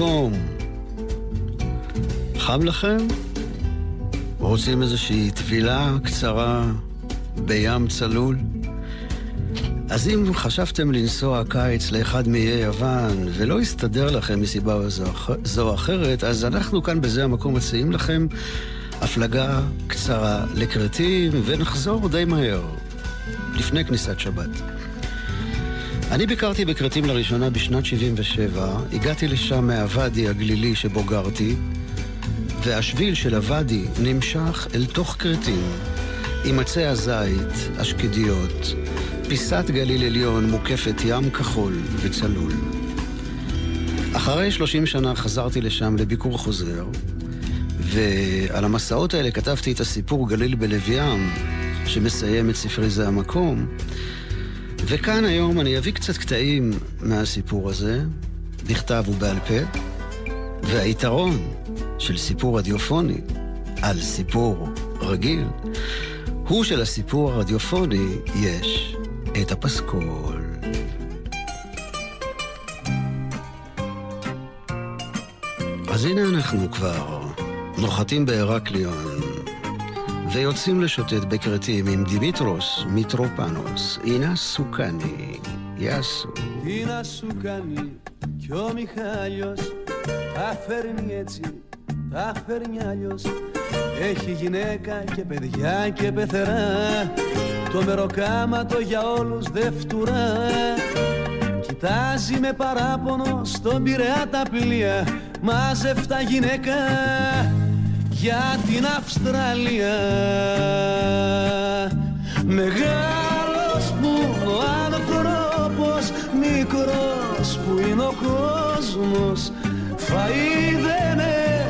המקום. חם לכם? רוצים איזושהי טבילה קצרה בים צלול? אז אם חשבתם לנסוע קיץ לאחד מאיי יוון ולא הסתדר לכם מסיבה זו או אחרת, אז אנחנו כאן בזה המקום מציעים לכם הפלגה קצרה לכרתים ונחזור די מהר, לפני כניסת שבת. אני ביקרתי בכרתים לראשונה בשנת 77, הגעתי לשם מהוואדי הגלילי שבו גרתי, והשביל של הוואדי נמשך אל תוך כרתים, עם עצי הזית, השקדיות, פיסת גליל עליון מוקפת ים כחול וצלול. אחרי 30 שנה חזרתי לשם לביקור חוזר, ועל המסעות האלה כתבתי את הסיפור גליל בלב ים, שמסיים את ספרי זה המקום, וכאן היום אני אביא קצת קטעים מהסיפור הזה, בכתב ובעל פה, והיתרון של סיפור רדיופוני על סיפור רגיל, הוא שלסיפור הרדיופוני יש את הפסקול. אז הנה אנחנו כבר נוחתים בהרקליון, ויוצאים לשוטט בכרתים עם דימיטרוס מיטרופנוס, אינה סוכני, יאסו. אינה סוכני, κι ο Μιχάλιος τα φέρνει έτσι, τα φέρνει αλλιώς Έχει γυναίκα και παιδιά και πεθερά Το μεροκάματο για όλους δεν φτουρά Κοιτάζει με παράπονο στον Πειραιά τα πλοία Μάζευτα γυναίκα για την Αυστραλία. Μεγάλος που ο άνθρωπος Μικρός που είναι ο κόσμος. Φαΐ δεν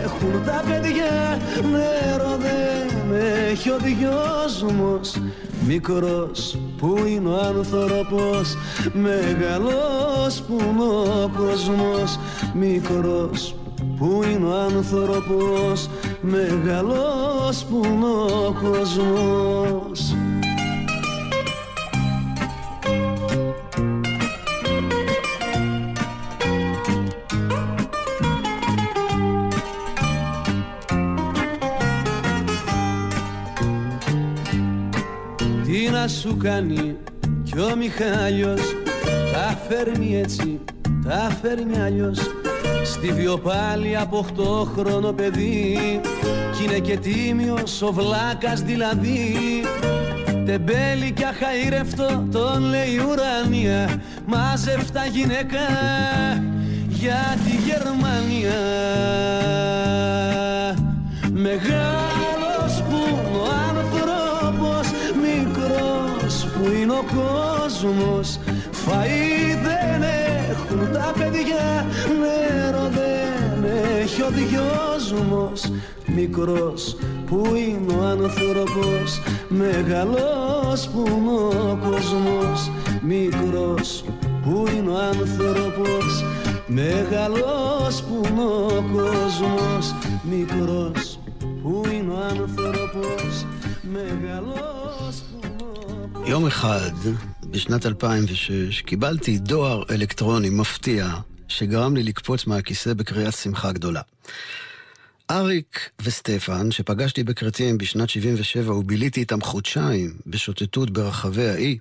έχουν τα παιδιά Νερό δεν έχει ο δυόσμος Μικρός που είναι ο άνθρωπος Μεγαλός που είναι ο κόσμος. Μικρός που είναι ο άνθρωπος Μεγαλός που είναι ο κόσμος Τι να σου κάνει κι ο Μιχάλιος Τα φέρνει έτσι, τα φέρνει αλλιώς Στη βιοπάλη από 8 χρόνο παιδί. Κι είναι και τίμιος ο βλάκας δηλαδή. Τεμπέλη κι αχαήρευτο τον λέει ουρανία. Μάζευτα γυναίκα για τη Γερμανία ο δυόσμος Μικρός που είναι ο άνθρωπος Μεγαλός που είναι ο κόσμος Μικρός που είναι ο άνθρωπος Μεγαλός που είναι ο κόσμος Μικρός που είναι ο άνθρωπος Μεγαλός που είναι ο κόσμος יום אחד, בשנת 2006, קיבלתי דואר אלקטרוני מפתיע, שגרם לי לקפוץ מהכיסא בקריאת שמחה גדולה. אריק וסטפן, שפגשתי בכרתים בשנת 77 וביליתי איתם חודשיים בשוטטות ברחבי האי,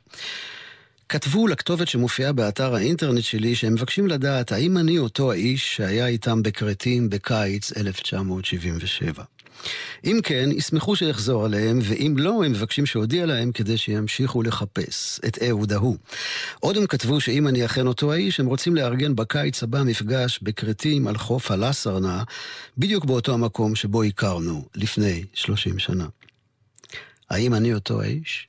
כתבו לכתובת שמופיעה באתר האינטרנט שלי שהם מבקשים לדעת האם אני אותו האיש שהיה איתם בכרתים בקיץ 1977. אם כן, ישמחו שאחזור עליהם, ואם לא, הם מבקשים שאודיע להם כדי שימשיכו לחפש את אהוד ההוא. עוד הם כתבו שאם אני אכן אותו האיש, הם רוצים לארגן בקיץ הבא מפגש בכרתים על חוף הלסרנה, בדיוק באותו המקום שבו הכרנו לפני 30 שנה. האם אני אותו האיש?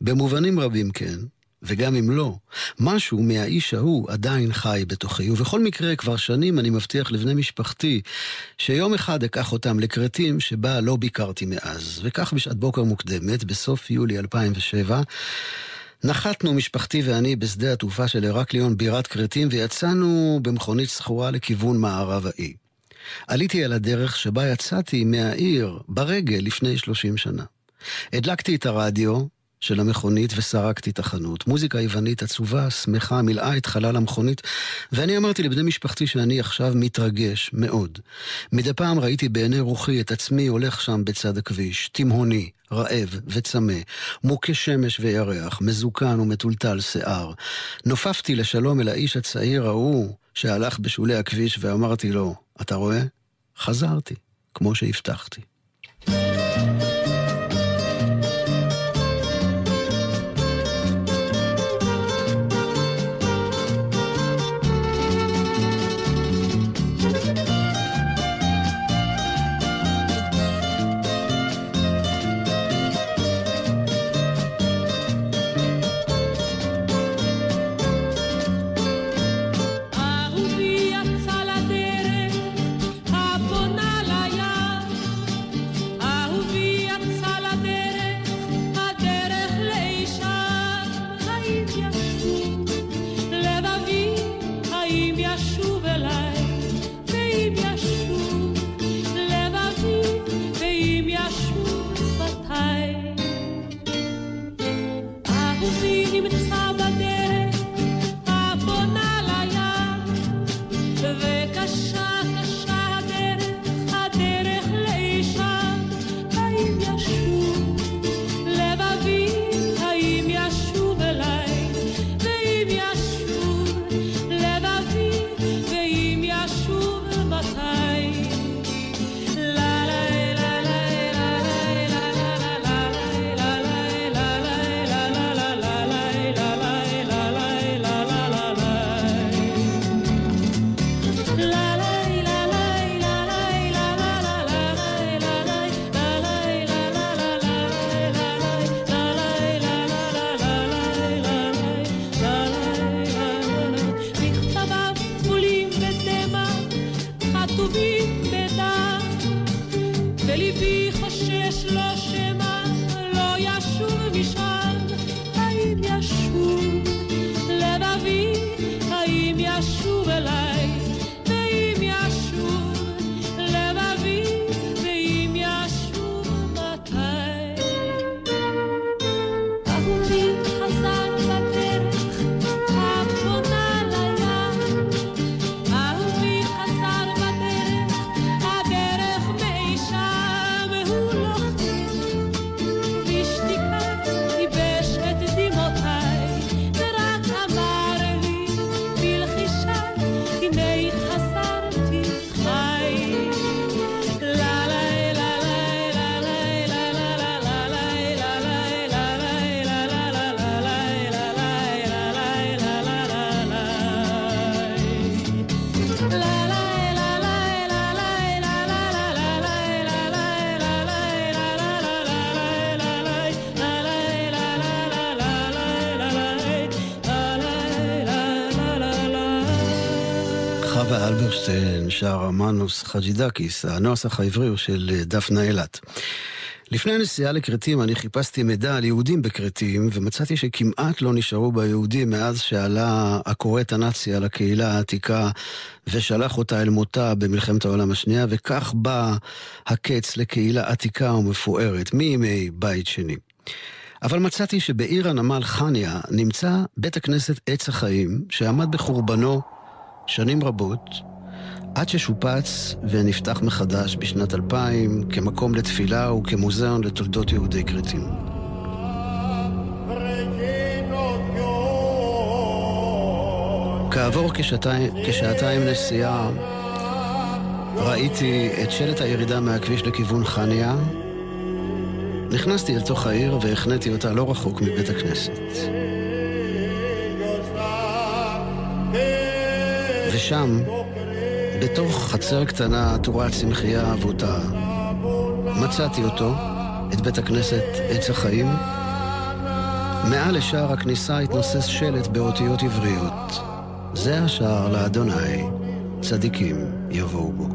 במובנים רבים כן, וגם אם לא, משהו מהאיש ההוא עדיין חי בתוכי, ובכל מקרה כבר שנים אני מבטיח לבני משפחתי שיום אחד אקח אותם לכרתים שבה לא ביקרתי מאז. וכך בשעת בוקר מוקדמת, בסוף יולי 2007, נחתנו משפחתי ואני בשדה התעופה של הרקליון בירת כרתים ויצאנו במכונית סחורה לכיוון מערב האי. עליתי על הדרך שבה יצאתי מהעיר ברגל לפני 30 שנה. הדלקתי את הרדיו של המכונית וסרקתי את החנות. מוזיקה יוונית עצובה, שמחה, מילאה את חלל המכונית, ואני אמרתי לבני משפחתי שאני עכשיו מתרגש מאוד. מדי פעם ראיתי בעיני רוחי את עצמי הולך שם בצד הכביש, תימהוני, רעב וצמא, מוכה שמש וירח, מזוקן ומטולטל שיער. נופפתי לשלום אל האיש הצעיר ההוא שהלך בשולי הכביש ואמרתי לו, אתה רואה? חזרתי, כמו שהבטחתי. אלברשטיין שר מנוס חג'ידקיס, הנוסח העברי הוא של אה, דפנה אילת. לפני הנסיעה לכרתים אני חיפשתי מידע על יהודים בכרתים, ומצאתי שכמעט לא נשארו בה יהודים מאז שעלה הכורת הנאצי על הקהילה העתיקה ושלח אותה אל מותה במלחמת העולם השנייה, וכך בא הקץ לקהילה עתיקה ומפוארת מימי בית שני. אבל מצאתי שבעיר הנמל חניה נמצא בית הכנסת עץ החיים, שעמד בחורבנו שנים רבות, עד ששופץ ונפתח מחדש בשנת 2000 כמקום לתפילה וכמוזיאון לתולדות יהודי כרתים. כעבור כשעתיים, נסיעה ראיתי את שלט הירידה מהכביש לכיוון חניה. נכנסתי אל תוך העיר והחניתי אותה לא רחוק מבית הכנסת. ושם, בתוך חצר קטנה עטורה צמחייה אבותה, מצאתי אותו, את בית הכנסת עץ החיים, מעל לשער הכניסה התנוסס שלט באותיות עבריות. זה השער לאדוני, צדיקים יבואו בו.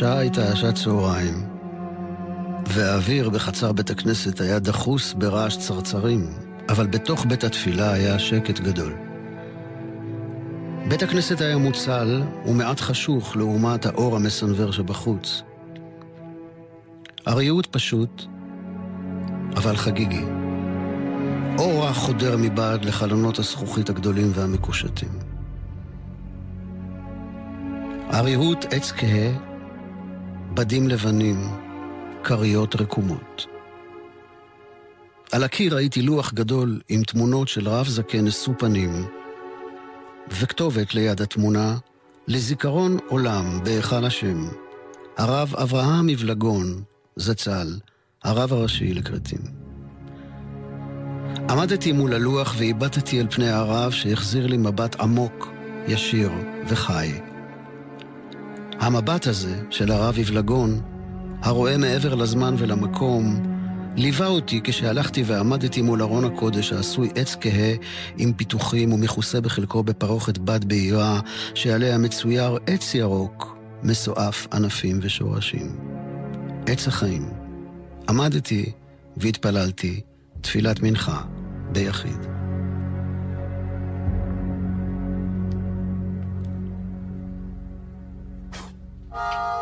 השעה הייתה שעת צהריים, והאוויר בחצר בית הכנסת היה דחוס ברעש צרצרים, אבל בתוך בית התפילה היה שקט גדול. בית הכנסת היה מוצל ומעט חשוך לעומת האור המסנוור שבחוץ. הריהוט פשוט, אבל חגיגי. אור רך חודר מבעד לחלונות הזכוכית הגדולים והמקושטים. הריהוט עץ כהה בדים לבנים, כריות רקומות. על הקיר ראיתי לוח גדול עם תמונות של רב זקן נשוא פנים, וכתובת ליד התמונה, לזיכרון עולם בהיכל השם, הרב אברהם מבלגון, זצ"ל, הרב הראשי לכרתים. עמדתי מול הלוח והבטתי אל פני הרב שהחזיר לי מבט עמוק, ישיר וחי. המבט הזה של הרב יבלגון, הרואה מעבר לזמן ולמקום, ליווה אותי כשהלכתי ועמדתי מול ארון הקודש העשוי עץ כהה עם פיתוחים ומכוסה בחלקו בפרוכת בד בהירה, שעליה מצויר עץ ירוק, מסועף ענפים ושורשים. עץ החיים. עמדתי והתפללתי תפילת מנחה ביחיד. Oh.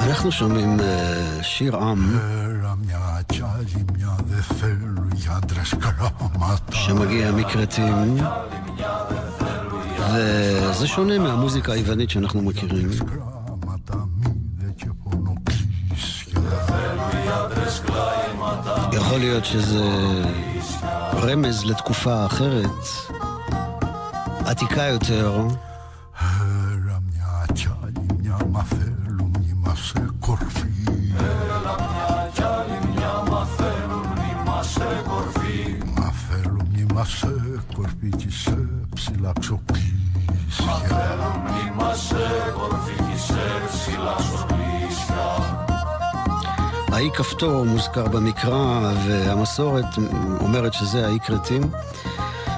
אנחנו שומעים uh, שיר עם שמגיע מכרתים וזה שונה מהמוזיקה היוונית שאנחנו מכירים. יכול להיות שזה רמז לתקופה אחרת, עתיקה יותר. כפתור מוזכר במקרא, והמסורת אומרת שזה האי כרתים.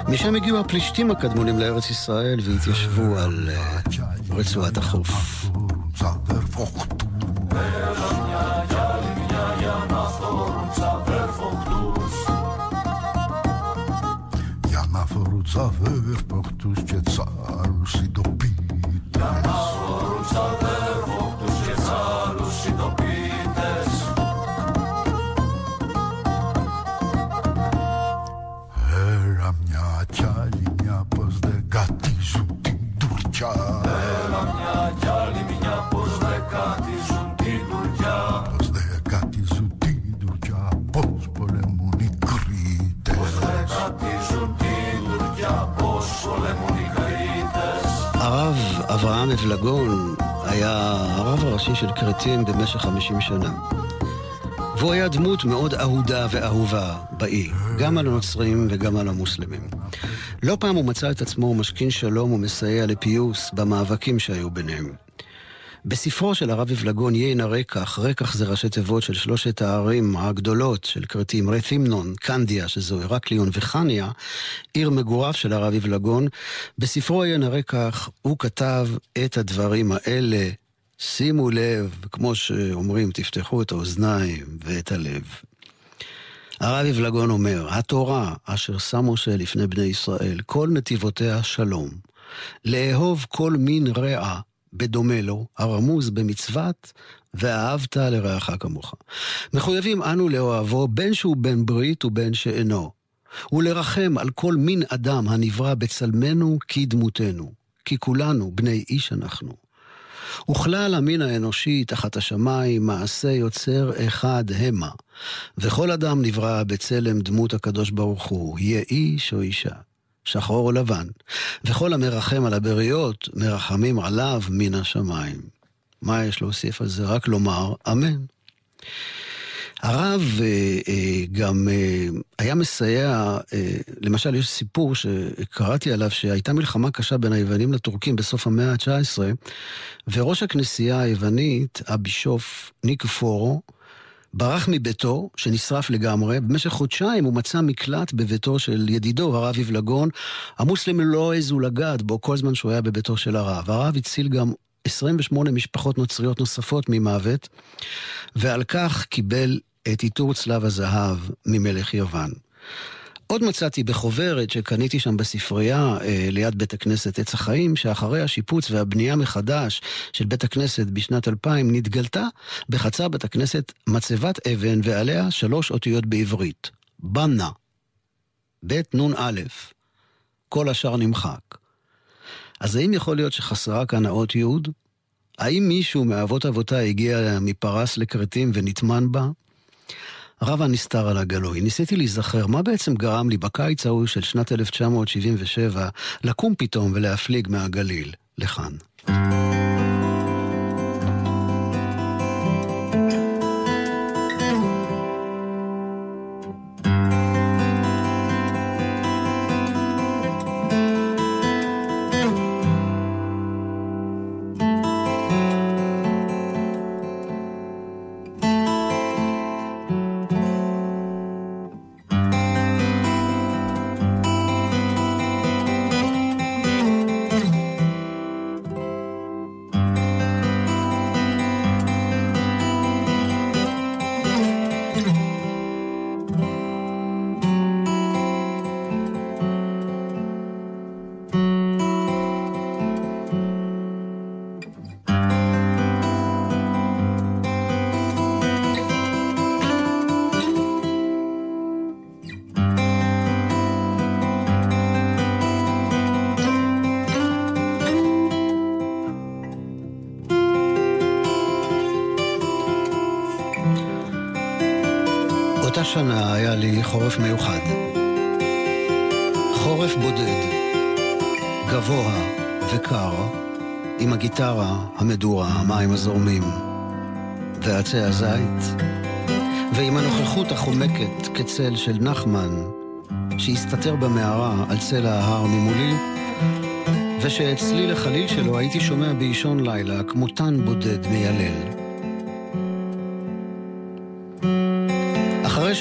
משם הגיעו הפלישתים הקדמונים לארץ ישראל והתיישבו על אה, רצועת החוף. אברהם אבלגון היה הרב הראשי של כרתים במשך 50 שנה. והוא היה דמות מאוד אהודה ואהובה באי, גם על הנוצרים וגם על המוסלמים. לא פעם הוא מצא את עצמו משכין שלום ומסייע לפיוס במאבקים שהיו ביניהם. בספרו של הרב אבלגון יין הרקח, רקח זה ראשי תיבות של שלושת הערים הגדולות של כרתים, רתימנון, קנדיה, שזו הרקליון, וחניה, עיר מגוריו של הרב אבלגון. בספרו יין הרקח הוא כתב את הדברים האלה. שימו לב, כמו שאומרים, תפתחו את האוזניים ואת הלב. הרב אבלגון אומר, התורה אשר שם משה לפני בני ישראל, כל נתיבותיה שלום. לאהוב כל מין רע בדומה לו, הרמוז במצוות, ואהבת לרעך כמוך. מחויבים אנו לאוהבו, בין שהוא בן ברית ובין שאינו, ולרחם על כל מין אדם הנברא בצלמנו כדמותנו, כי כולנו בני איש אנחנו. וכלל המין האנושי תחת השמיים, מעשה יוצר אחד המה. וכל אדם נברא בצלם דמות הקדוש ברוך הוא, יהיה איש או אישה. שחור או לבן, וכל המרחם על הבריות, מרחמים עליו מן השמיים. מה יש להוסיף על זה? רק לומר אמן. הרב אה, אה, גם אה, היה מסייע, למשל יש סיפור שקראתי עליו שהייתה מלחמה קשה בין היוונים לטורקים בסוף המאה ה-19 וראש הכנסייה היוונית, הבישוף ניקפורו, ברח מביתו, שנשרף לגמרי. במשך חודשיים הוא מצא מקלט בביתו של ידידו, הרב יבלגון. המוסלמים לא העזו לגעת בו כל זמן שהוא היה בביתו של הרב. הרב הציל גם 28 משפחות נוצריות נוספות ממוות, ועל כך קיבל את עיטור צלב הזהב ממלך יוון. עוד מצאתי בחוברת שקניתי שם בספרייה אה, ליד בית הכנסת עץ החיים, שאחרי השיפוץ והבנייה מחדש של בית הכנסת בשנת 2000, נתגלתה בחצר בית הכנסת מצבת אבן ועליה שלוש אותיות בעברית. בנה. בית נ"א. כל השאר נמחק. אז האם יכול להיות שחסרה כאן האות י'? האם מישהו מאבות אבותיי הגיע מפרס לכרתים ונטמן בה? הרב הנסתר על הגלוי. ניסיתי להיזכר מה בעצם גרם לי בקיץ ההוא של שנת 1977 לקום פתאום ולהפליג מהגליל לכאן. השנה היה לי חורף מיוחד. חורף בודד, גבוה וקר, עם הגיטרה, המדורה, המים הזורמים, ועצי הזית, ועם הנוכחות החומקת כצל של נחמן, שהסתתר במערה על צל ההר ממולי, ושאת צליל החליל שלו הייתי שומע באישון לילה, כמו תן בודד מיילל.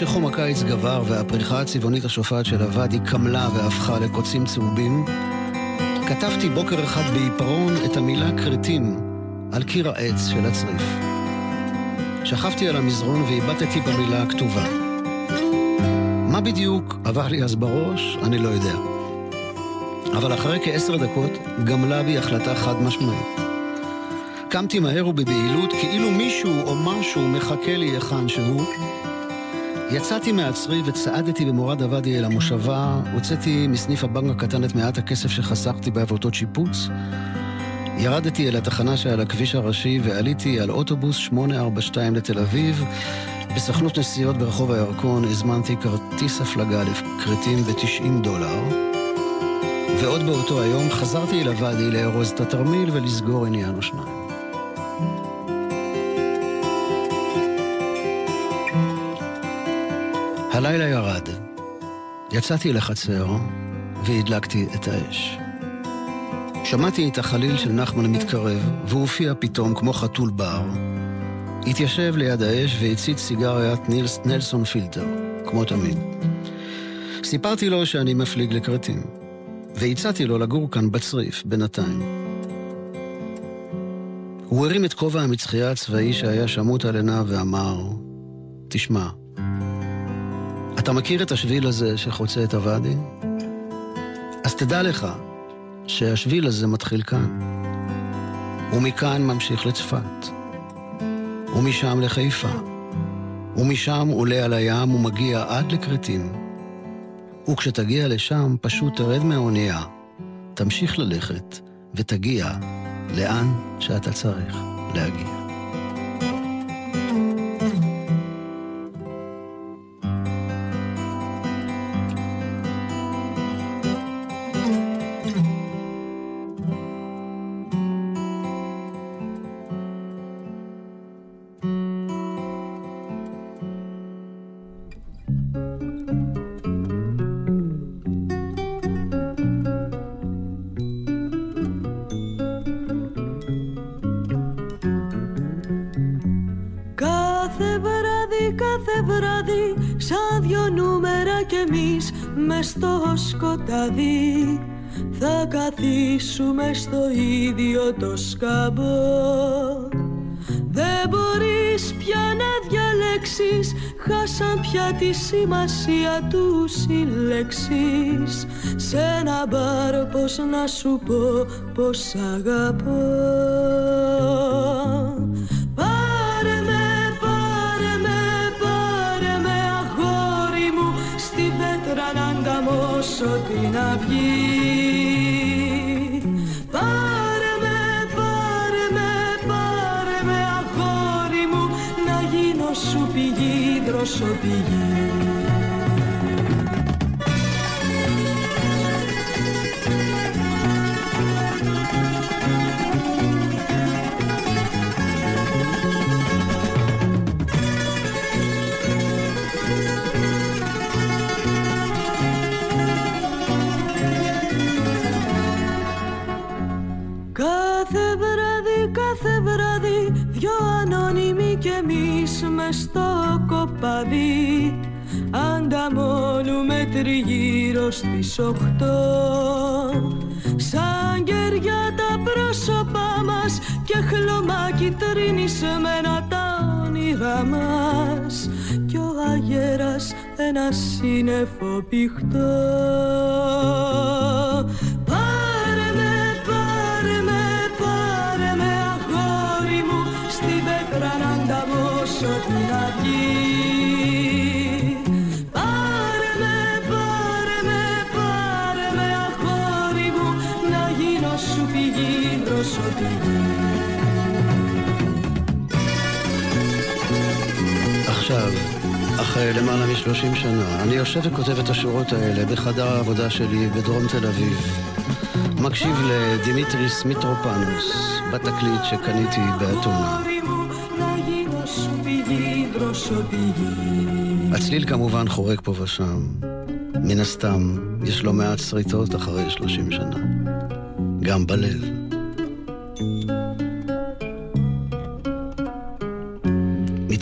שחום הקיץ גבר והפריחה הצבעונית השופעת של הוואדי קמלה והפכה לקוצים צהובים, כתבתי בוקר אחד בעיפרון את המילה כרתים על קיר העץ של הצריף. שכבתי על המזרון ואיבדתי במילה הכתובה. מה בדיוק עבר לי אז בראש, אני לא יודע. אבל אחרי כעשר דקות גמלה בי החלטה חד משמעית. קמתי מהר ובבהילות כאילו מישהו או משהו מחכה לי היכן שהוא. יצאתי מעצרי וצעדתי במורד עבדי אל המושבה, הוצאתי מסניף הבנק הקטן את מעט הכסף שחסכתי בעבודות שיפוץ. ירדתי אל התחנה שעל הכביש הראשי ועליתי על אוטובוס 842 לתל אביב. בסוכנות נסיעות ברחוב הירקון הזמנתי כרטיס הפלגה לכרתים ב-90 דולר. ועוד באותו היום חזרתי אל הוואדי לארוז את התרמיל ולסגור עניין או שניים. הלילה ירד. יצאתי לחצר והדלקתי את האש. שמעתי את החליל של נחמן מתקרב, והוא הופיע פתאום כמו חתול בר. התיישב ליד האש והצית סיגריית נילס, נלסון פילטר, כמו תמיד. סיפרתי לו שאני מפליג לכרתים, והצעתי לו לגור כאן בצריף, בינתיים. הוא הרים את כובע המצחייה הצבאי שהיה שמוט על עיניו ואמר, תשמע, אתה מכיר את השביל הזה שחוצה את הוואדי? אז תדע לך שהשביל הזה מתחיל כאן, ומכאן ממשיך לצפת, ומשם לחיפה, ומשם עולה על הים ומגיע עד לכרתים. וכשתגיע לשם, פשוט תרד מהאונייה, תמשיך ללכת, ותגיע לאן שאתה צריך להגיע. Σκοτάδι. Θα καθίσουμε στο ίδιο το σκαμπό Δεν μπορείς πια να διαλέξεις Χάσαν πια τη σημασία τους συλλέξεις Σε ένα μπαρ πως να σου πω πως αγαπώ Κάθε βράδυ, κάθε βράδυ, δυο ανώνυμοι και εμείς μες κοπαδί ανταμώνουμε τριγύρω στις οχτώ σαν κεριά τα πρόσωπά μας και χλωμάκι τρινισμένα τα όνειρά μας. Κι ο αγέρας ένας σύννεφο πηχτό אחרי למעלה מ-30 שנה, אני יושב וכותב את השורות האלה בחדר העבודה שלי בדרום תל אביב. מקשיב לדימיטריס מיטרופנוס בתקליט שקניתי באתונה. הצליל כמובן חורק פה ושם. מן הסתם, יש לו מעט שריטות אחרי 30 שנה. גם בלב.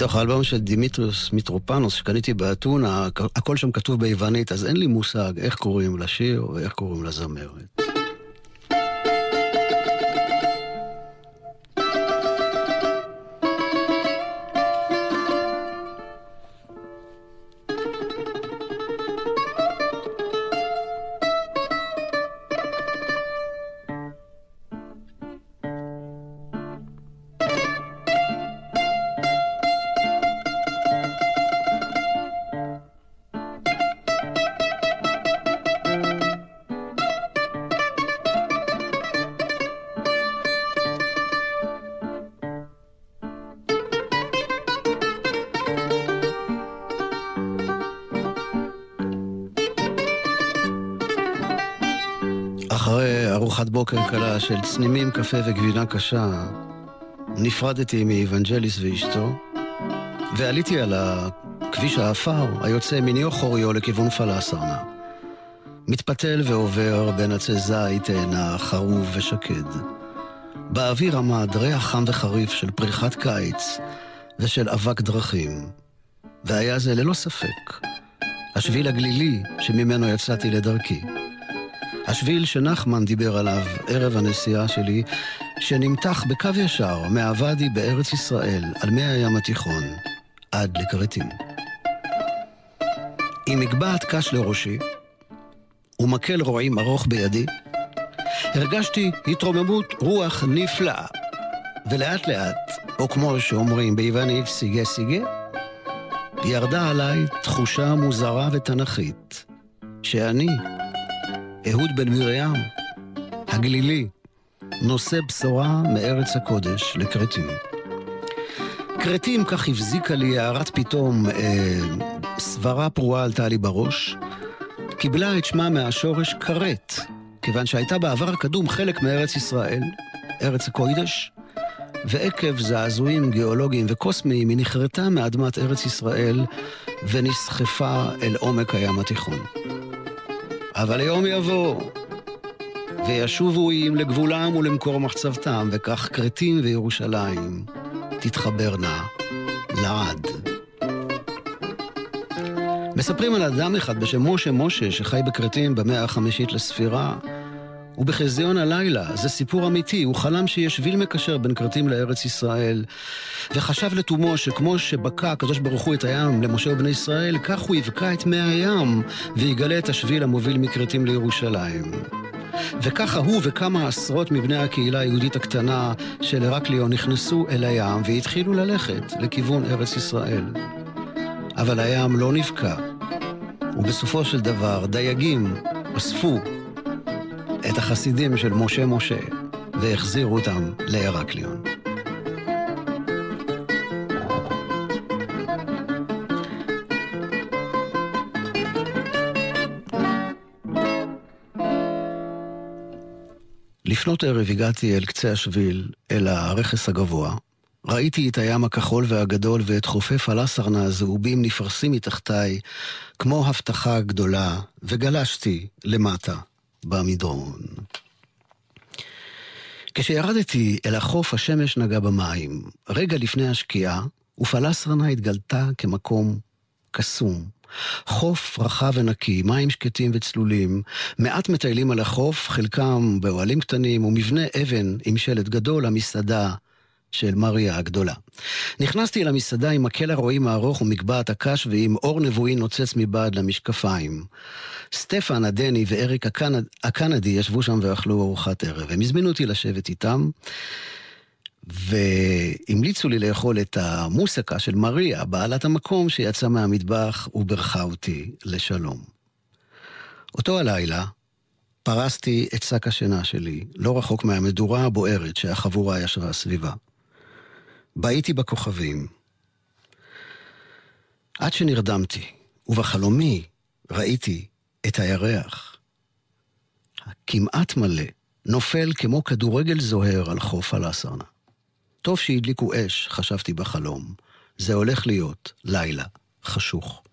מתוך האלבום של דימיטריוס מיטרופנוס שקניתי באתונה, הכל שם כתוב ביוונית, אז אין לי מושג איך קוראים לשיר ואיך קוראים לזמרת. של צנימים, קפה וגבינה קשה, נפרדתי מאבנג'ליס ואשתו, ועליתי על הכביש העפר היוצא מניו חוריו לכיוון פלאסרנה. מתפתל ועובר בין עצי זית, תאנה, חרוב ושקד. באוויר עמד ריח חם וחריף של פריחת קיץ ושל אבק דרכים. והיה זה ללא ספק השביל הגלילי שממנו יצאתי לדרכי. השביל שנחמן דיבר עליו ערב הנסיעה שלי, שנמתח בקו ישר מהוואדי בארץ ישראל, על מי הים התיכון, עד לכרתים. עם מגבעת קש לראשי, ומקל רועים ארוך בידי, הרגשתי התרוממות רוח נפלאה, ולאט לאט, או כמו שאומרים ביוונית סיגה סיגה, ירדה עליי תחושה מוזרה ותנכית, שאני, אהוד בן מרים, הגלילי, נושא בשורה מארץ הקודש לכרתים. כרתים, כך הבזיקה לי הערת פתאום, אה, סברה פרועה עלתה לי בראש, קיבלה את שמה מהשורש כרת, כיוון שהייתה בעבר הקדום חלק מארץ ישראל, ארץ הקודש, ועקב זעזועים גיאולוגיים וקוסמיים היא נחרטה מאדמת ארץ ישראל ונסחפה אל עומק הים התיכון. אבל היום יבוא, וישובו איים לגבולם ולמקור מחצבתם, וכך כרתים וירושלים. תתחברנה לעד. מספרים על אדם אחד בשם משה משה שחי בכרתים במאה החמישית לספירה, ובחזיון הלילה, זה סיפור אמיתי, הוא חלם שיש שביל מקשר בין כרתים לארץ ישראל, וחשב לתומו שכמו שבקע הקדוש ברוך הוא את הים למשה ובני ישראל, כך הוא יבקע את מי הים, ויגלה את השביל המוביל מכרתים לירושלים. וככה הוא וכמה עשרות מבני הקהילה היהודית הקטנה של הרקליון נכנסו אל הים והתחילו ללכת לכיוון ארץ ישראל. אבל הים לא נבקע, ובסופו של דבר דייגים אספו את החסידים של משה משה והחזירו אותם להרקליון. לפנות ערב הגעתי אל קצה השביל, אל הרכס הגבוה. ראיתי את הים הכחול והגדול ואת חופי פלסרנה הזהובים נפרסים מתחתיי, כמו הבטחה גדולה, וגלשתי למטה, במדרון. כשירדתי אל החוף השמש נגע במים. רגע לפני השקיעה, ופלסרנה התגלתה כמקום קסום. חוף רחב ונקי, מים שקטים וצלולים, מעט מטיילים על החוף, חלקם באוהלים קטנים, ומבנה אבן עם שלט גדול, המסעדה של מריה הגדולה. נכנסתי אל המסעדה עם מקל הרועים הארוך ומגבעת הקש ועם אור נבואי נוצץ מבעד למשקפיים. סטפן הדני ואריק הקנד... הקנדי ישבו שם ואכלו ארוחת ערב. הם הזמינו אותי לשבת איתם, והמליצו לי לאכול את המוסקה של מריה, בעלת המקום שיצאה מהמטבח ובירכה אותי לשלום. אותו הלילה פרסתי את שק השינה שלי, לא רחוק מהמדורה הבוערת שהחבורה ישבה סביבה. בהיתי בכוכבים. עד שנרדמתי, ובחלומי ראיתי את הירח, הכמעט מלא, נופל כמו כדורגל זוהר על חוף הלסרנה. טוב שהדליקו אש, חשבתי בחלום. זה הולך להיות לילה חשוך.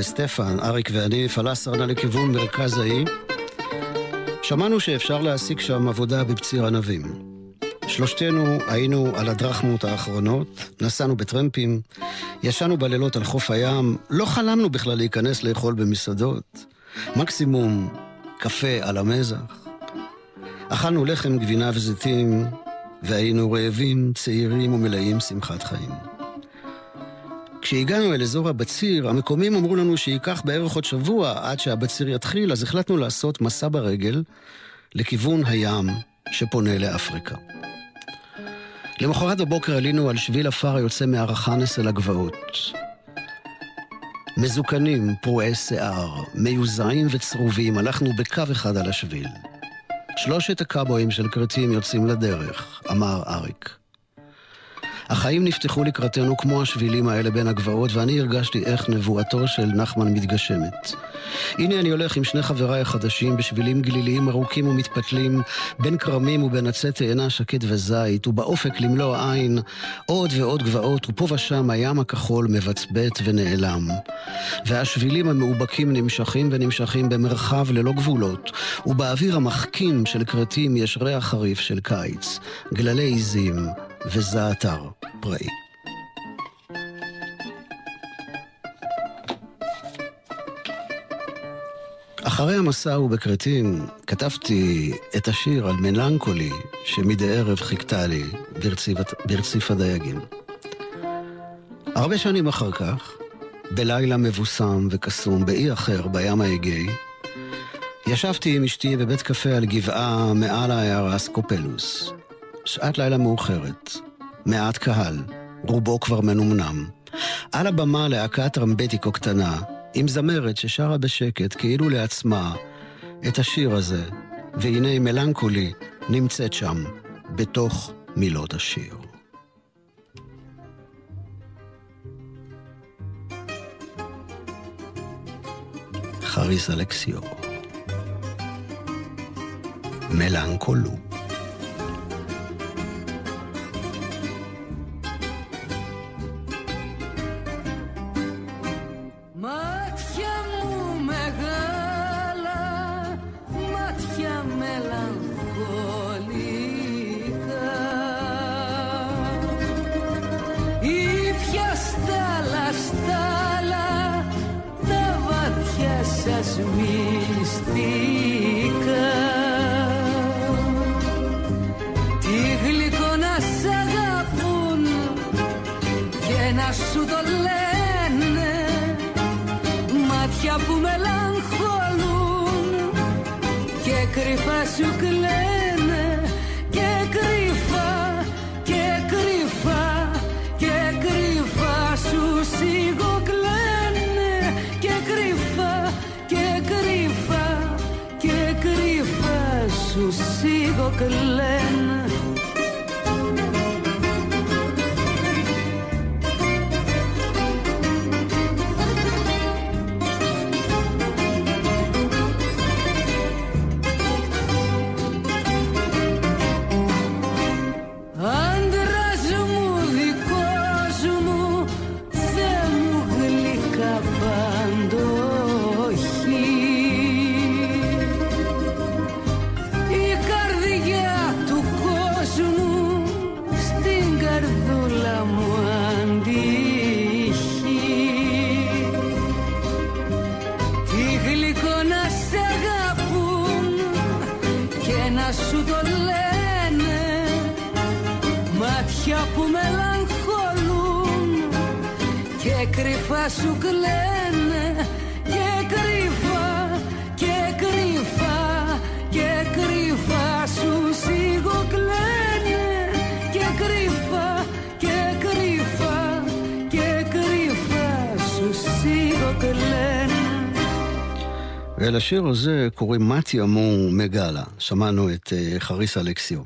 סטפן, אריק ואני, פלסרנה לכיוון מרכז האי. שמענו שאפשר להשיג שם עבודה בבציר ענבים. שלושתנו היינו על הדרחמות האחרונות, נסענו בטרמפים, ישנו בלילות על חוף הים, לא חלמנו בכלל להיכנס לאכול במסעדות. מקסימום קפה על המזח. אכלנו לחם, גבינה וזיתים, והיינו רעבים, צעירים ומלאים שמחת חיים. כשהגענו אל אזור הבציר, המקומים אמרו לנו שייקח בערך עוד שבוע עד שהבציר יתחיל, אז החלטנו לעשות מסע ברגל לכיוון הים שפונה לאפריקה. למחרת בבוקר עלינו על שביל עפר היוצא מהרחנס אל הגבעות. מזוקנים, פרועי שיער, מיוזעים וצרובים, הלכנו בקו אחד על השביל. שלושת הקאבויים של כרתים יוצאים לדרך, אמר אריק. החיים נפתחו לקראתנו כמו השבילים האלה בין הגבעות, ואני הרגשתי איך נבואתו של נחמן מתגשמת. הנה אני הולך עם שני חבריי החדשים בשבילים גליליים ארוכים ומתפתלים, בין כרמים ובין עצי תאנה שקט וזית, ובאופק למלוא העין עוד ועוד גבעות, ופה ושם הים הכחול מבצבט ונעלם. והשבילים המאובקים נמשכים ונמשכים במרחב ללא גבולות, ובאוויר המחכים של כרתים יש ריח חריף של קיץ, גללי עיזים, וזעתר פראי. אחרי המסע ובכרתים כתבתי את השיר על מלנקולי שמדי ערב חיכתה לי ברציף, ברציף הדייגים. הרבה שנים אחר כך, בלילה מבוסם וקסום באי אחר בים האגאי, ישבתי עם אשתי בבית קפה על גבעה מעל העיירה סקופלוס, שעת לילה מאוחרת, מעט קהל, רובו כבר מנומנם. על הבמה להקת טרמבטיקו קטנה, עם זמרת ששרה בשקט, כאילו לעצמה, את השיר הזה, והנה מלנכולי נמצאת שם, בתוך מילות השיר. חריס אלכסיו מלנכולו μυστικά. Τι γλυκό να σ' αγαπούν και να σου το λένε. Μάτια που μελαγχολούν και κρυφά σου κλαίνουν walk. σου κλαίνε και κρυφά και κρυφά και κρυφά σου σιγοκλαίνε και κρυφά και κρυφά και κρυφά σου σιγοκλαίνε ולשיר הזה קוראים מתי אמור מגאלה. שמענו את uh, חריס אלכסיו.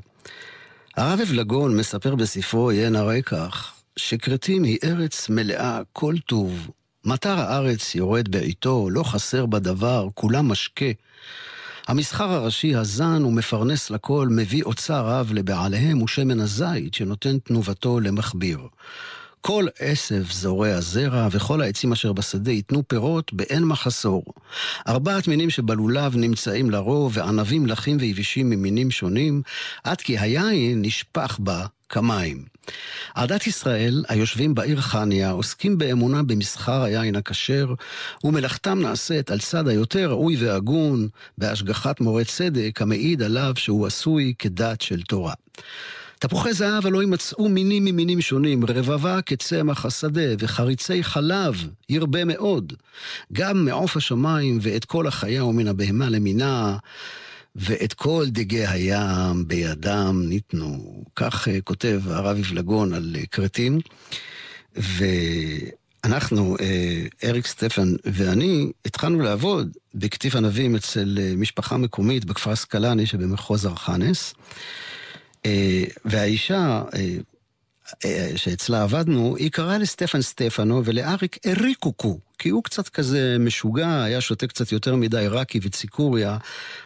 הרב אבלגון מספר בספרו "יהיה נראה כך", שכרתים היא ארץ מלאה כל טוב. מטר הארץ יורד בעיתו, לא חסר בדבר, כולה משקה. המסחר הראשי הזן ומפרנס לכל, מביא אוצר רב לבעליהם ושמן הזית שנותן תנובתו למכביר. כל עשב זורע זרע, וכל העצים אשר בשדה ייתנו פירות באין מחסור. ארבעת מינים שבלולב נמצאים לרוב, וענבים לחים ויבשים ממינים שונים, עד כי היין נשפך בה כמים. עדת ישראל, היושבים בעיר חניה, עוסקים באמונה במסחר היין הכשר, ומלאכתם נעשית על צד היותר ראוי והגון, בהשגחת מורה צדק, המעיד עליו שהוא עשוי כדת של תורה. תפוחי זהב הלא יימצאו מינים ממינים שונים, רבבה כצמח השדה, וחריצי חלב ירבה מאוד. גם מעוף השמיים ואת כל החיה ומן הבהמה למינה, ואת כל דגי הים בידם ניתנו. כך uh, כותב הרב יבלגון על uh, כרתים. ואנחנו, uh, אריק סטפן ואני, התחלנו לעבוד בכתיב ענבים אצל משפחה מקומית בכפר סקלני שבמחוז ארכנס. אה, והאישה אה, אה, שאצלה עבדנו, היא קראה לסטפן סטפנו ולאריק אריקוקו, כי הוא קצת כזה משוגע, היה שותה קצת יותר מדי רקי וציקוריה,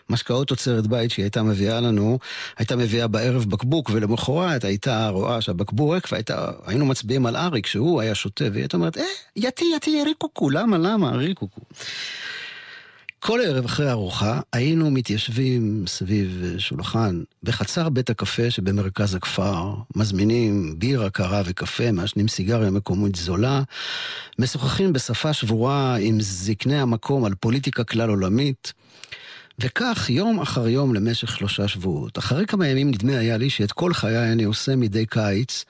משקאות תוצרת בית שהיא הייתה מביאה לנו, הייתה מביאה בערב בקבוק, ולמחרת הייתה רואה שהבקבוק ריק, והיינו מצביעים על אריק שהוא היה שותה, והיא הייתה אומרת, אה, יתי יתי אריקוקו, למה, למה אריקוקו? כל ערב אחרי ארוחה היינו מתיישבים סביב שולחן בחצר בית הקפה שבמרכז הכפר, מזמינים בירה קרה וקפה, מעשנים סיגריה מקומית זולה, משוחחים בשפה שבורה עם זקני המקום על פוליטיקה כלל עולמית. וכך יום אחר יום למשך שלושה שבועות. אחרי כמה ימים נדמה היה לי שאת כל חיי אני עושה מדי קיץ,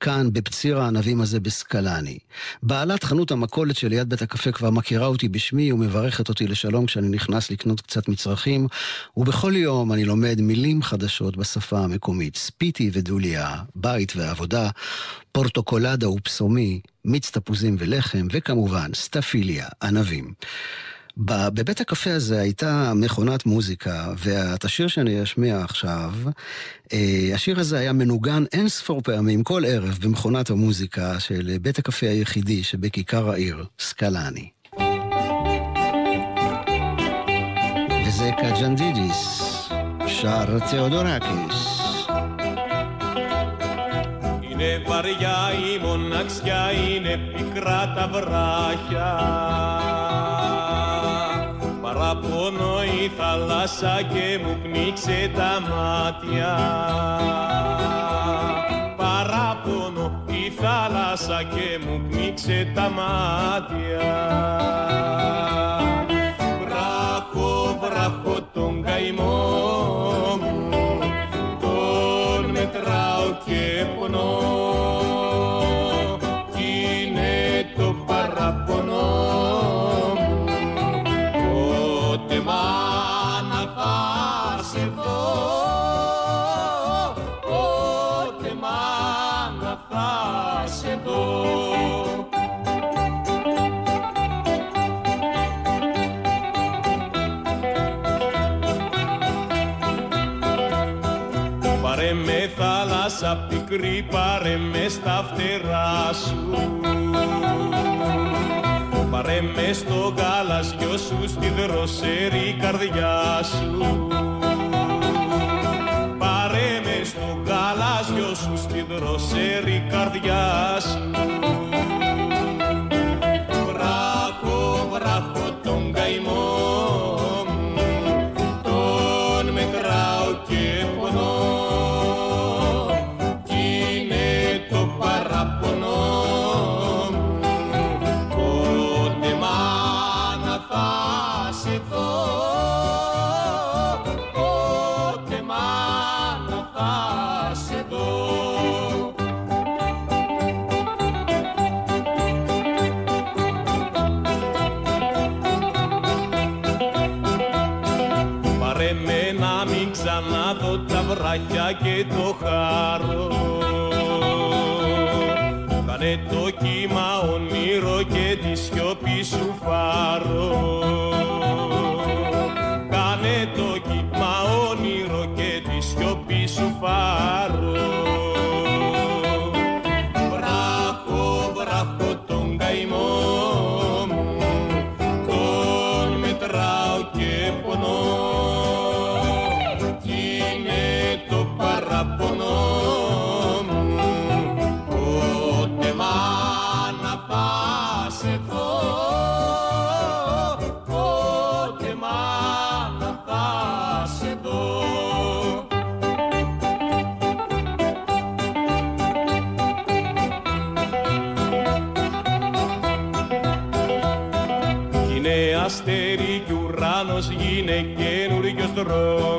כאן בפציר הענבים הזה בסקלני. בעלת חנות המכולת שליד בית הקפה כבר מכירה אותי בשמי ומברכת אותי לשלום כשאני נכנס לקנות קצת מצרכים, ובכל יום אני לומד מילים חדשות בשפה המקומית. ספיטי ודוליה, בית ועבודה, פורטוקולדה ופסומי, מיץ תפוזים ולחם, וכמובן סטפיליה, ענבים. בבית הקפה הזה הייתה מכונת מוזיקה, ואת השיר שאני אשמיע עכשיו, אה, השיר הזה היה מנוגן אין ספור פעמים כל ערב במכונת המוזיקה של בית הקפה היחידי שבכיכר העיר, סקלני. וזה קזנג'ידיס, שר תיאודורקיס. Είναι βαριά η μοναξιά, είναι πικρά τα βράχια. Βράχια Παραπονώ η θάλασσα και μου πνίξε τα μάτια. Παραπονώ η θάλασσα και μου πνίξε τα μάτια. Βράχο, βράχο τον καημό μου τον μετράω και θάλασσα πικρή, πάρε μες στα φτερά σου. Πάρε μες στο γαλαζιό σου, στη δροσερή καρδιά σου. Πάρε μες στο γαλαζιό σου, στη δροσερή καρδιά σου tempo novo. chorou.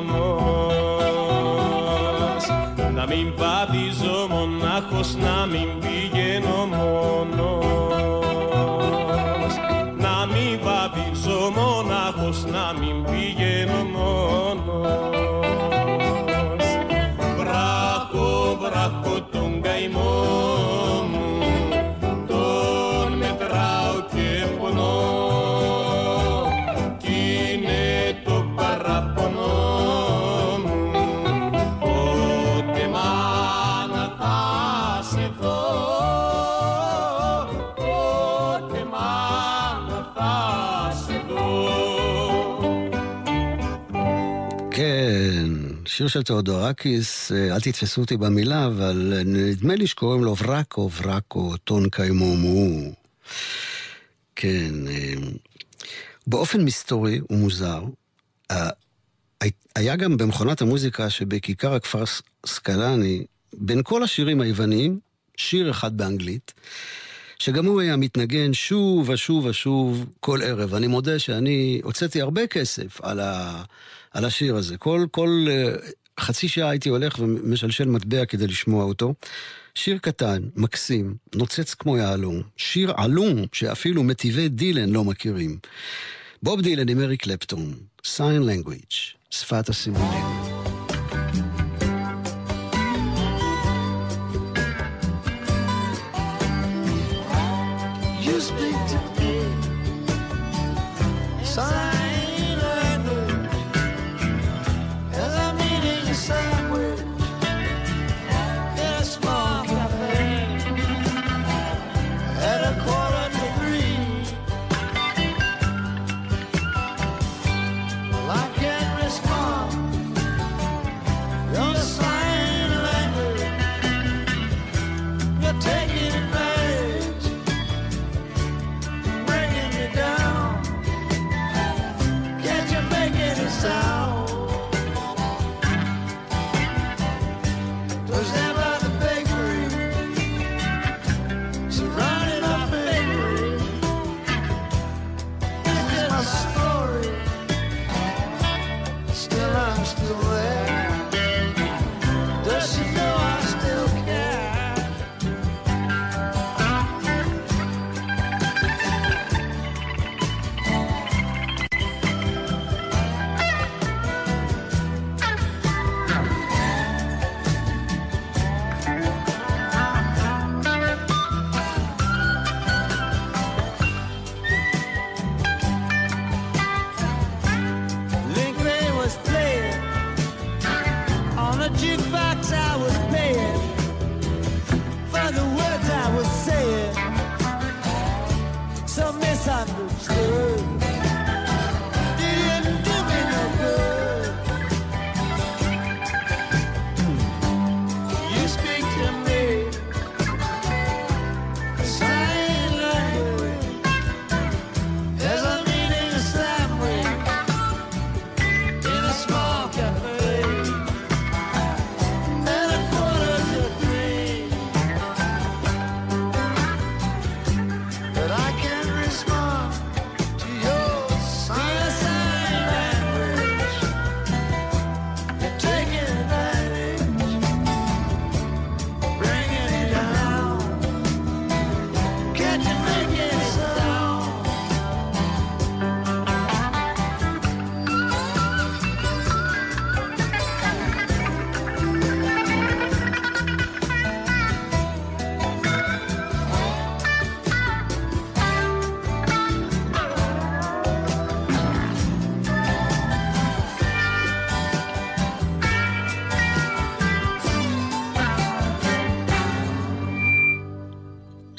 שיר של תאודורקיס, אה, אל תתפסו אותי במילה, אבל נדמה לי שקוראים לו ורקו, ורקו, טון קיימומו. כן, אה, באופן מסתורי ומוזר, היה גם במכונת המוזיקה שבכיכר הכפר סקלני, בין כל השירים היווניים, שיר אחד באנגלית, שגם הוא היה מתנגן שוב ושוב ושוב כל ערב. אני מודה שאני הוצאתי הרבה כסף על, ה, על השיר הזה. כל, כל uh, חצי שעה הייתי הולך ומשלשל מטבע כדי לשמוע אותו. שיר קטן, מקסים, נוצץ כמו יהלום. שיר עלום שאפילו מטיבי דילן לא מכירים. בוב דילן עם אריק קלפטון, sign language, שפת הסימולים.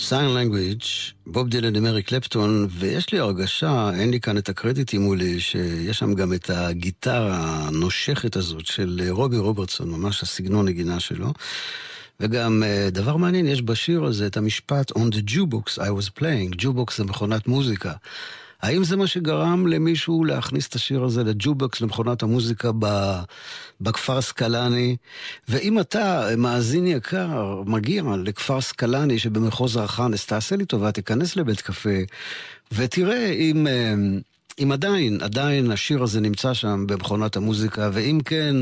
Sign Language, בוב דילן אריק קלפטון, ויש לי הרגשה, אין לי כאן את הקרדיטים מולי, שיש שם גם את הגיטרה הנושכת הזאת של רובי רוברטסון, ממש הסגנון נגינה שלו. וגם אה, דבר מעניין, יש בשיר הזה את המשפט On the jukebox I was playing, jukebox זה מכונת מוזיקה. האם זה מה שגרם למישהו להכניס את השיר הזה ל jukebox, למכונת המוזיקה בכפר סקלני? ואם אתה, מאזין יקר, מגיע לכפר סקלני שבמחוז ארחנס, תעשה לי טובה, תיכנס לבית קפה ותראה אם... אה, אם עדיין, עדיין השיר הזה נמצא שם במכונת המוזיקה, ואם כן,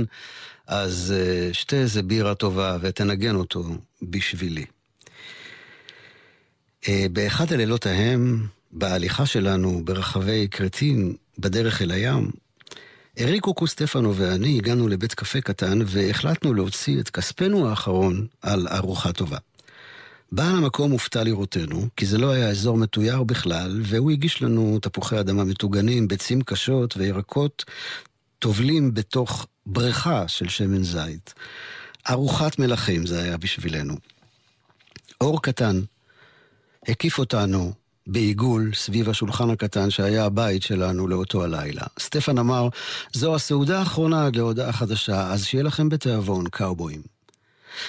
אז אה, שתה איזה בירה טובה ותנגן אותו בשבילי. אה, באחד הלילות ההם, בהליכה שלנו ברחבי כרתים בדרך אל הים, אריקו סטפנו ואני הגענו לבית קפה קטן והחלטנו להוציא את כספנו האחרון על ארוחה טובה. בעל המקום הופתע לראותנו, כי זה לא היה אזור מתויר בכלל, והוא הגיש לנו תפוחי אדמה מטוגנים, ביצים קשות וירקות טובלים בתוך בריכה של שמן זית. ארוחת מלכים זה היה בשבילנו. אור קטן הקיף אותנו בעיגול סביב השולחן הקטן שהיה הבית שלנו לאותו הלילה. סטפן אמר, זו הסעודה האחרונה עד להודעה חדשה, אז שיהיה לכם בתיאבון, קאובויים.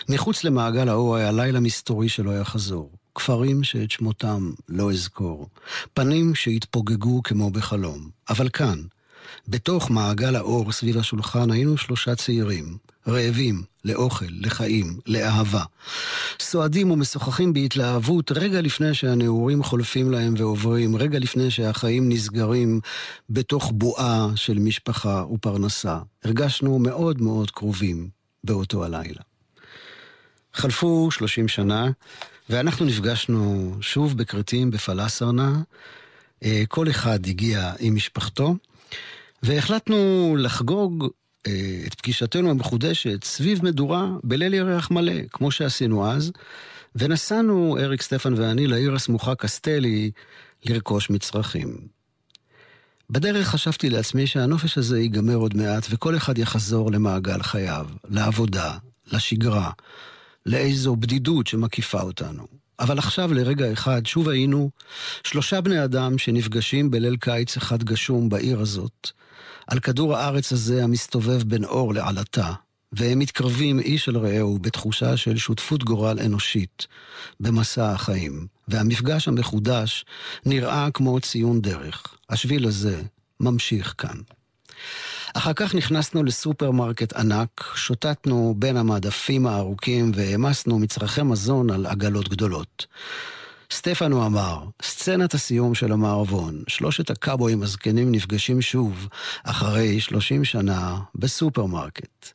מחוץ למעגל האור היה לילה מסתורי שלא יחזור. כפרים שאת שמותם לא אזכור. פנים שהתפוגגו כמו בחלום. אבל כאן, בתוך מעגל האור סביב השולחן היינו שלושה צעירים, רעבים לאוכל, לחיים, לאהבה. סועדים ומשוחחים בהתלהבות רגע לפני שהנעורים חולפים להם ועוברים, רגע לפני שהחיים נסגרים בתוך בועה של משפחה ופרנסה. הרגשנו מאוד מאוד קרובים באותו הלילה. חלפו שלושים שנה, ואנחנו נפגשנו שוב בכרתים בפלסרנה. אה, כל אחד הגיע עם משפחתו. והחלטנו לחגוג את פגישתנו המחודשת סביב מדורה בליל ירח מלא, כמו שעשינו אז, ונסענו, אריק סטפן ואני, לעיר הסמוכה קסטלי לרכוש מצרכים. בדרך חשבתי לעצמי שהנופש הזה ייגמר עוד מעט, וכל אחד יחזור למעגל חייו, לעבודה, לשגרה, לאיזו בדידות שמקיפה אותנו. אבל עכשיו לרגע אחד שוב היינו שלושה בני אדם שנפגשים בליל קיץ אחד גשום בעיר הזאת, על כדור הארץ הזה המסתובב בין אור לעלטה, והם מתקרבים איש אל רעהו בתחושה של שותפות גורל אנושית במסע החיים. והמפגש המחודש נראה כמו ציון דרך. השביל הזה ממשיך כאן. אחר כך נכנסנו לסופרמרקט ענק, שוטטנו בין המדפים הארוכים והעמסנו מצרכי מזון על עגלות גדולות. סטפנו אמר, סצנת הסיום של המערבון, שלושת הקאובויים הזקנים נפגשים שוב, אחרי שלושים שנה, בסופרמרקט.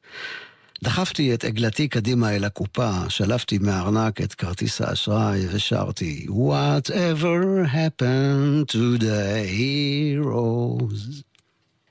דחפתי את עגלתי קדימה אל הקופה, שלפתי מהארנק את כרטיס האשראי ושרתי Whatever happened to the heroes?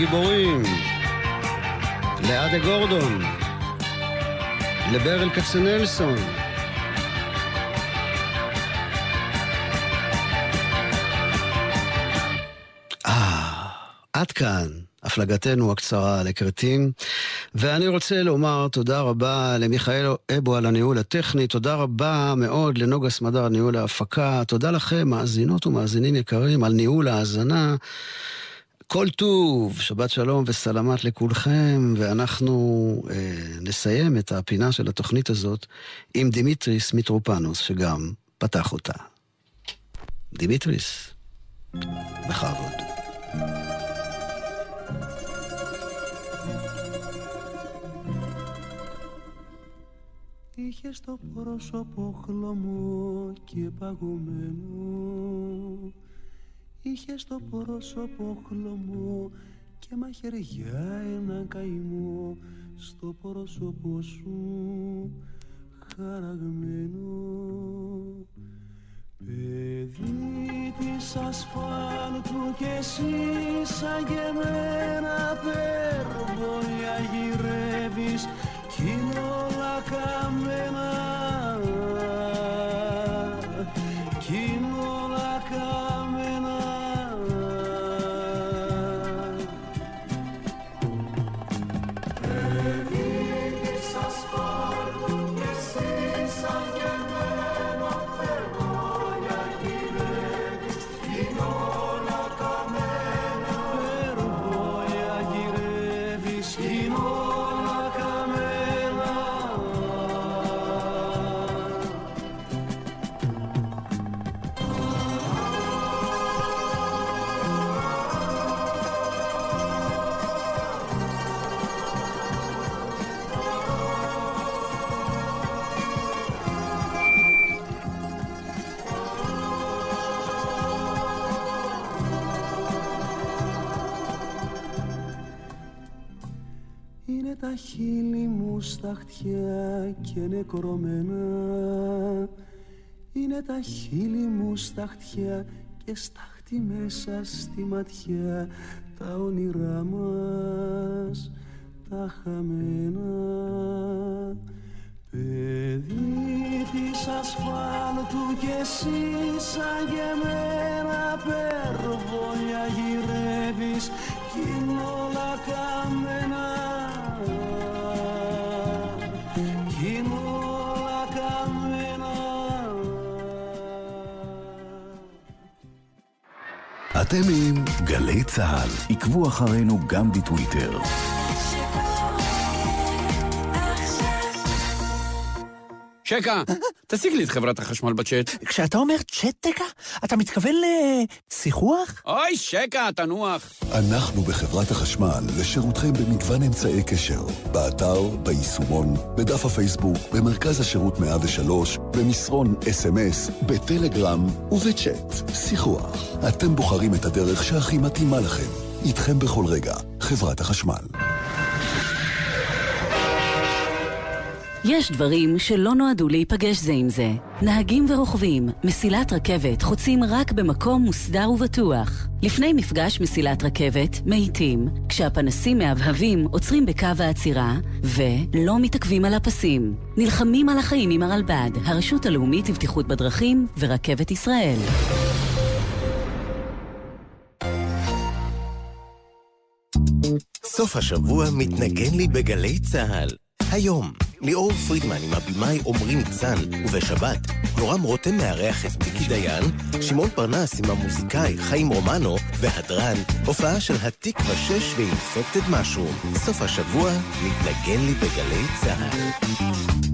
הגיבורים? לאדה גורדון, לברל כצנלסון. אה, עד כאן. הפלגתנו הקצרה לכרתים. ואני רוצה לומר תודה רבה למיכאל אבו על הניהול הטכני, תודה רבה מאוד לנוגה סמדר על ניהול ההפקה, תודה לכם, מאזינות ומאזינים יקרים, על ניהול ההאזנה. כל טוב, שבת שלום וסלמת לכולכם, ואנחנו אה, נסיים את הפינה של התוכנית הזאת עם דימיטריס מיטרופנוס, שגם פתח אותה. דימיטריס, בכבוד. Είχε στο πρόσωπο χλωμό και παγωμένο Είχε στο πρόσωπο χλωμό και μαχαιριά ένα καημό. Στο πρόσωπο σου χαραγμένο. Παιδί της ασφάλτου και εσύ σαν και εμένα πέρβολια γυρεύεις κι είναι όλα καμένα μου στα χτιά και νεκρωμένα. Είναι τα χείλη μου στα χτιά και στάχτη μέσα στη ματιά. Τα όνειρά μας τα χαμένα. Παιδί της ασφάλτου και εσύ σαν γεμένα περβόλια γυρεύεις. Κι אתם עם גלי צה"ל. עקבו אחרינו גם בטוויטר. שקה, תשיג לי את חברת החשמל בצ'אט. כשאתה אומר צ'אט-טקה, אתה מתכוון לשיחוח? אוי, שקה, תנוח. אנחנו בחברת החשמל לשירותכם במגוון אמצעי קשר. באתר, ביישומון, בדף הפייסבוק, במרכז השירות 103, במסרון אס.אם.אס, בטלגרם ובצ'אט. שיחוח. אתם בוחרים את הדרך שהכי מתאימה לכם. איתכם בכל רגע, חברת החשמל. יש דברים שלא נועדו להיפגש זה עם זה. נהגים ורוכבים, מסילת רכבת חוצים רק במקום מוסדר ובטוח. לפני מפגש מסילת רכבת, מאיטים, כשהפנסים מהבהבים עוצרים בקו העצירה, ולא מתעכבים על הפסים. נלחמים על החיים עם הרלב"ד, הרשות הלאומית לבטיחות בדרכים ורכבת ישראל. סוף השבוע מתנגן לי בגלי צה"ל. היום, ליאור פרידמן עם הבמאי עמרי ניצן, ובשבת, נורם רותם מארח את טיקי דיין, שמעון פרנס עם המוזיקאי חיים רומנו, והדרן, הופעה של התקווה 6 ואינפקטד משהו. סוף השבוע, מתנגן לי בגלי צה"ל.